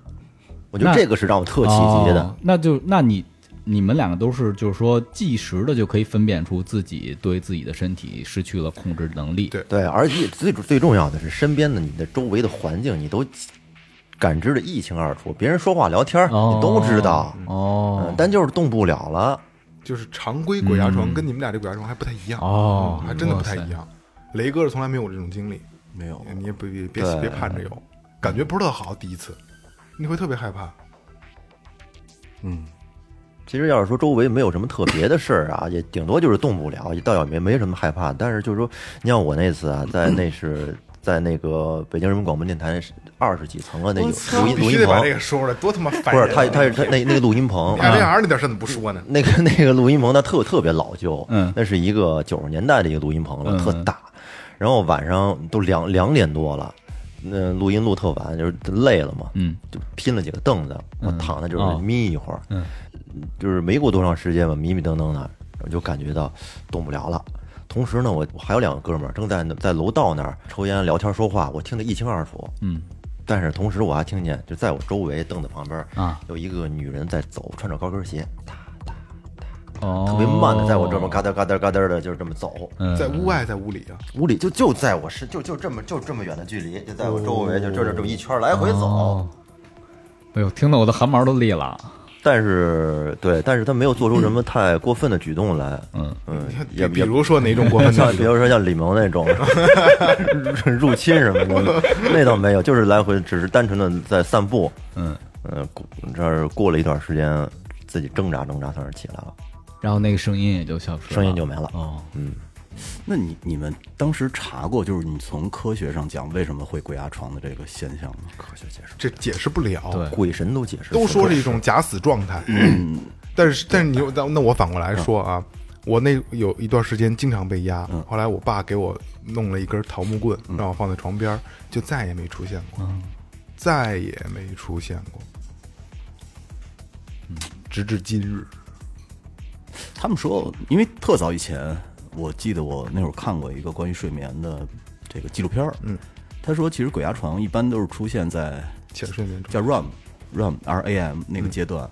我觉得这个是让我特气急的。哦那就那你你们两个都是就是说计时的就可以分辨出自己对自己的身体失去了控制能力。对对，而且最最重要的是，身边的你的周围的环境，你都感知的一清二楚。别人说话聊天，哦你都知道，哦嗯，但就是动不了了。就是常规鬼压床跟你们俩这鬼压床还不太一样哦嗯还真的不太一样。雷哥是从来没有这种经历，没有，你也别别别别盼着有，感觉不是特好，第一次你会特别害怕。嗯，其实要是说周围没有什么特别的事儿啊，也顶多就是动不了，倒也没没什么害怕。但是就是说，你像我那次啊，在那是在那个北京人民广播电台二十几层啊，那有录音录音必须得把这棚，个说出来，多他妈烦不是！他他是他那那个录音棚你，看这样那点事儿怎么不说呢？那个 那个录音棚，它特特别老旧，嗯。那是一个九十年代的一个录音棚了，嗯特大。然后晚上都两两点多了，那录音录特晚，就是累了嘛，嗯。就拼了几个凳子，我嗯。躺在就是哦。眯一会儿，嗯。就是没过多长时间吧，迷迷瞪瞪的，我就感觉到动不了了。同时呢，我我还有两个哥们儿正在在楼道那儿抽烟聊天说话，我听得一清二楚。嗯，但是同时我还听见，就在我周围凳子旁边啊，有一个女人在走，穿着高跟鞋，哒哒哒，特别慢的在我这边嘎噔嘎噔嘎噔的，就是这么走。嗯在屋外，在屋里啊，屋里就就在我身，就就这么就这么远的距离，就在我周围，就这这这么一圈来回走。哦哎呦，听得我的汗毛都立了。但是对，但是他没有做出什么太过分的举动来。嗯。嗯，也比如说哪种过分像的比如说像李萌那种 入侵什么的，那倒没有，就是来回只是单纯的在散步。嗯，嗯，过这儿过了一段时间，自己挣扎挣扎，算是起来了，然后那个声音也就消失了，声音就没了。哦，嗯，那你你们当时查过，就是你从科学上讲为什么会鬼压床的这个现象吗？科学解释，这解释不了。对鬼神都解释，都说是一种假死状态。但是但是你那那我反过来说啊，我那有一段时间经常被压，后来我爸给我弄了一根桃木棍，让我放在床边，就再也没出现过，再也没出现过，直至今日。他们说，因为特早以前，我记得我那会儿看过一个关于睡眠的这个纪录片儿，嗯，他说其实鬼压床一般都是出现在浅睡眠叫 REM REM R A M 那个阶段，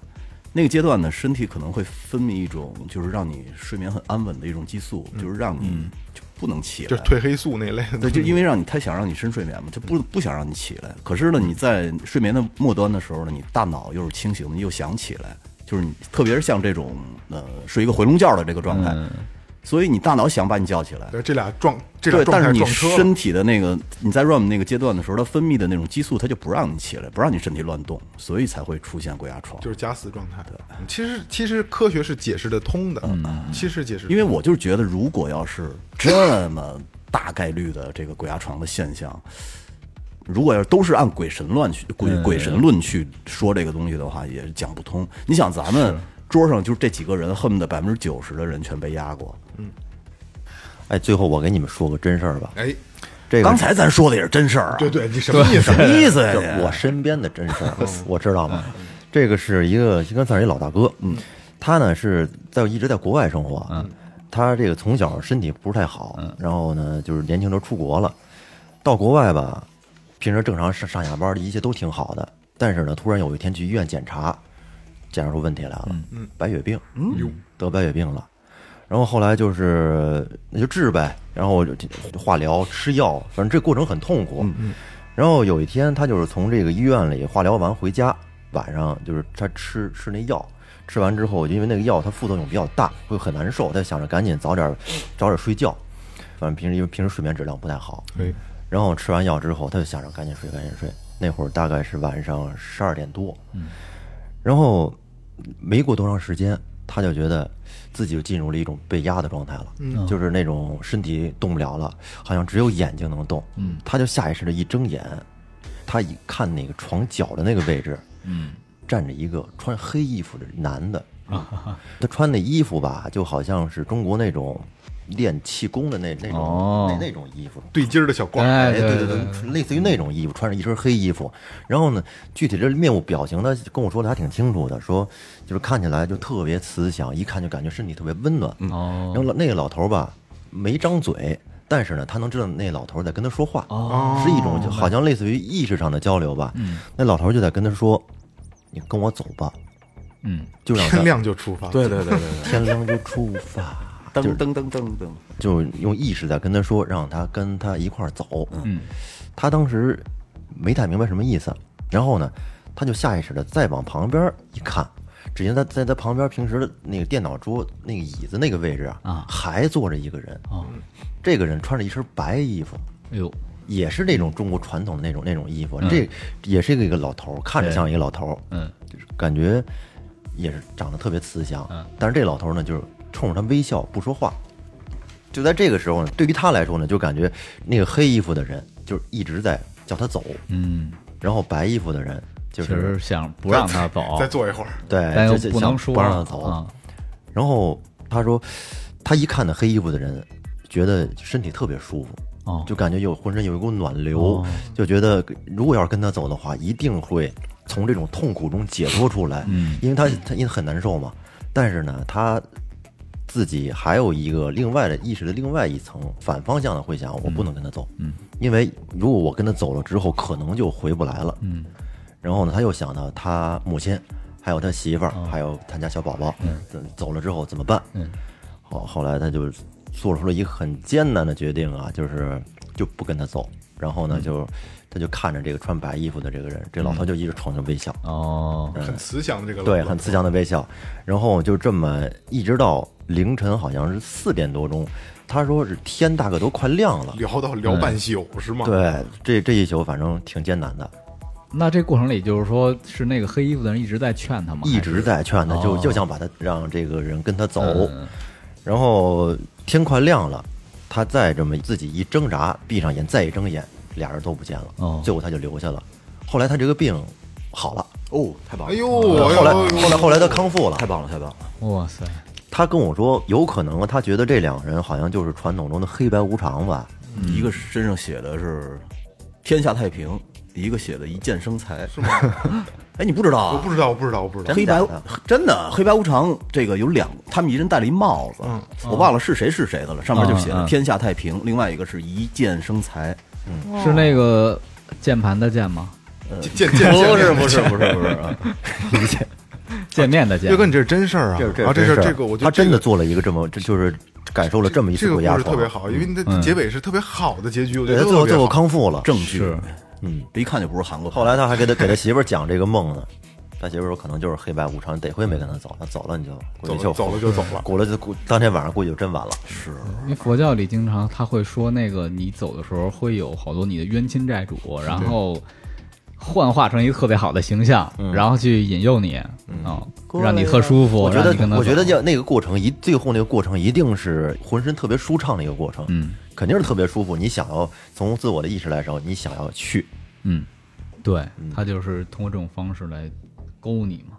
那个阶段呢，身体可能会分泌一种就是让你睡眠很安稳的一种激素，就是让你就不能起来，就是褪黑素那类的。对，就因为让你他想让你深睡眠嘛，就不不想让你起来。可是呢，你在睡眠的末端的时候呢，你大脑又是清醒的，你又想起来，就是你特别是像这种呃睡一个回笼觉的这个状态，所以你大脑想把你叫起来。对，这俩撞这对，但是你。身体的那个你在 REM 那个阶段的时候，它分泌的那种激素，它就不让你起来，不让你身体乱动，所以才会出现鬼压床。就是假死状态。对其实其实科学是解释得通的，其实解释，因为我就是觉得，如果要是这么大概率的这个鬼压床的现象，如果要都是按鬼神乱去鬼鬼神论去说这个东西的话，也讲不通。你想，咱们桌上就这几个人，恨不得百分之九十的人全被压过。哎，最后我给你们说个真事儿吧，哎，这个刚才咱说的也是真事儿啊，对对，你什么意思？什么意思呀？我身边的真事儿，我知道吗？这个是一个应该算是一老大哥，嗯，他呢是在一直在国外生活，嗯，他这个从小身体不是太好，然后呢就是年轻时候出国了，到国外吧，平时正常上上下班的一切都挺好的，但是呢突然有一天去医院检查，检查出问题来了，嗯，白血病，嗯，得白血病了。然后后来就是那就治呗，然后就化疗、吃药，反正这过程很痛苦。然后有一天，他就是从这个医院里化疗完回家，晚上就是他吃吃那药，吃完之后，因为那个药它副作用比较大，会很难受，他想着赶紧早点早点睡觉。反正平时因为平时睡眠质量不太好，哎，然后吃完药之后，他就想着赶紧睡，赶紧睡。那会儿大概是晚上十二点多，然后没过多长时间，他就觉得自己就进入了一种被压的状态了，就是那种身体动不了了，好像只有眼睛能动。嗯，他就下意识的一睁眼，他一看那个床角的那个位置，嗯，站着一个穿黑衣服的男的，他穿的衣服吧，就好像是中国那种练气功的那那种、哦那那种衣服，对襟儿的小褂，哎，对对对，类似于那种衣服，穿着一身黑衣服，然后呢，具体这面部表情呢，跟我说的还挺清楚的，说就是看起来就特别慈祥，一看就感觉身体特别温暖。哦然后那个老头儿吧，没张嘴，但是呢，他能知道那老头儿在跟他说话，哦是一种就好像类似于意识上的交流吧。那老头儿就在跟他说：“你跟我走吧。”嗯，就让天亮就出发。对对对对对，天亮就出发，噔噔噔噔噔，就用意识在跟他说，让他跟他一块儿走。嗯，他当时没太明白什么意思，然后呢，他就下意识的再往旁边一看，只见他在他旁边平时的那个电脑桌那个椅子那个位置啊，啊。还坐着一个人。啊，这个人穿着一身白衣服，哎呦，也是那种中国传统的那种那种衣服，这也是一个一个老头儿，看着像一个老头儿，嗯，就是感觉也是长得特别慈祥，嗯。但是这老头儿呢，就是冲着他微笑不说话。就在这个时候呢，对于他来说呢，就感觉那个黑衣服的人就是一直在叫他走，嗯，然后白衣服的人就是想不让他走，再坐一会儿，对，但又不能说不让他走。啊，然后他说，他一看那黑衣服的人，觉得身体特别舒服，哦。就感觉有浑身有一股暖流，哦。就觉得如果要是跟他走的话，一定会从这种痛苦中解脱出来。嗯。因为他他因为很难受嘛，但是呢，他自己还有一个另外的意识的另外一层反方向的会想，我不能跟他走，嗯，因为如果我跟他走了之后，可能就回不来了，嗯。然后呢，他又想到他母亲，还有他媳妇儿，还有他家小宝宝，嗯，走了之后怎么办？嗯。好，后来他就做出了一个很艰难的决定啊，就是就不跟他走。然后呢，就他就看着这个穿白衣服的这个人，这老头就一直冲着微笑，哦，很慈祥的这个对，很慈祥的微笑。然后就这么一直到凌晨，好像是四点多钟，他说是天大概都快亮了。聊到聊半宿是吗？对，这这一宿反正挺艰难的，那这过程里就是说是那个黑衣服的人一直在劝他吗？一直在劝他，就哦就想把他让这个人跟他走。嗯然后天快亮了，他再这么自己一挣扎，闭上眼再一睁眼，俩人都不见了。哦最后他就留下了。后来他这个病好了，哦，太棒了！哎呦，后来后来后来他康复了太。棒了，太棒了！哇塞，他跟我说，有可能他觉得这两个人好像就是传统中的黑白无常吧。一个身上写的是“天下太平”，一个写的“一剑生财”，是吗？哎，你不知道啊？我不知道，我不知道，我不知道。黑白真的黑白无常，这个有两，他们一人戴了一帽子，我忘了是谁是谁的了，上面就写嗯嗯的“天下太平”，另外一个是一剑生财。是那个键盘的键吗？见见见，不是不是不是不是啊，见面的见岳。哥，你这是真事儿啊！这这啊，这是真事儿这个，我他真的做了一个这么，这就是感受了这么一这个故。事特别好，因为你的嗯结尾是特别好的结局，我觉，得他最后最后。康复了。证据是，嗯，一看就不是韩国牌。后来他还给他给他媳妇儿讲这个梦呢。他媳妇儿说可能就是黑白无常，得亏没跟他走，他走了你就估计就走了走了就走了。过了就估当天晚上估计就真完了。是。因为佛教里经常他会说，那个你走的时候会有好多你的冤亲债主，然后幻化成一个特别好的形象，然后去引诱你，啊，让你特舒服。我觉得我觉得走要那个过程一最后那个过程一定是浑身特别舒畅的一个过程，嗯肯定是特别舒服。你想要从自我的意识来说，你想要去，嗯，对他就是通过这种方式来勾你嘛。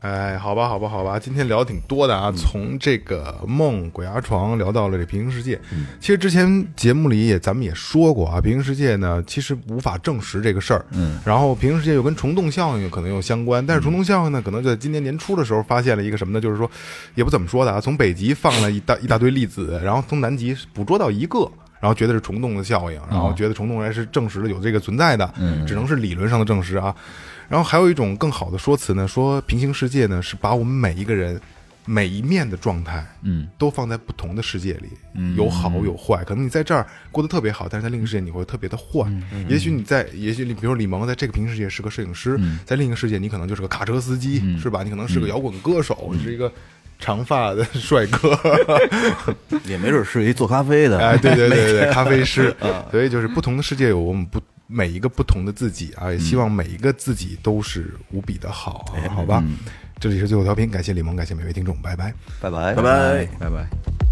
哎，好吧，好吧，好吧，今天聊的挺多的啊，从这个梦、鬼压床聊到了这平行世界。其实之前节目里也咱们也说过啊，平行世界呢其实无法证实这个事儿。嗯，然后平行世界又跟虫洞效应可能又相关，但是虫洞效应呢，可能在今年年初的时候发现了一个什么呢？就是说，也不怎么说的啊，从北极放了一大一大堆粒子，然后从南极捕捉到一个。然后觉得是虫洞的效应，然后觉得虫洞人是证实了有这个存在的，只能是理论上的证实啊。然后还有一种更好的说辞呢，说平行世界呢是把我们每一个人每一面的状态，嗯，都放在不同的世界里，嗯有好有坏。可能你在这儿过得特别好，但是在另一个世界你会特别的坏。也许你在，也许你比如说李萌在这个平行世界是个摄影师，在另一个世界你可能就是个卡车司机，是吧？你可能是个摇滚歌手，是一个长发的帅哥。也没准是一做咖啡的。哎，对对对对，咖啡师，所以就是不同的世界有我们不每一个不同的自己啊，也希望每一个自己都是无比的好，好吧？这里是最后调频，感谢李萌，感谢每位听众，拜拜。拜拜拜拜。拜拜。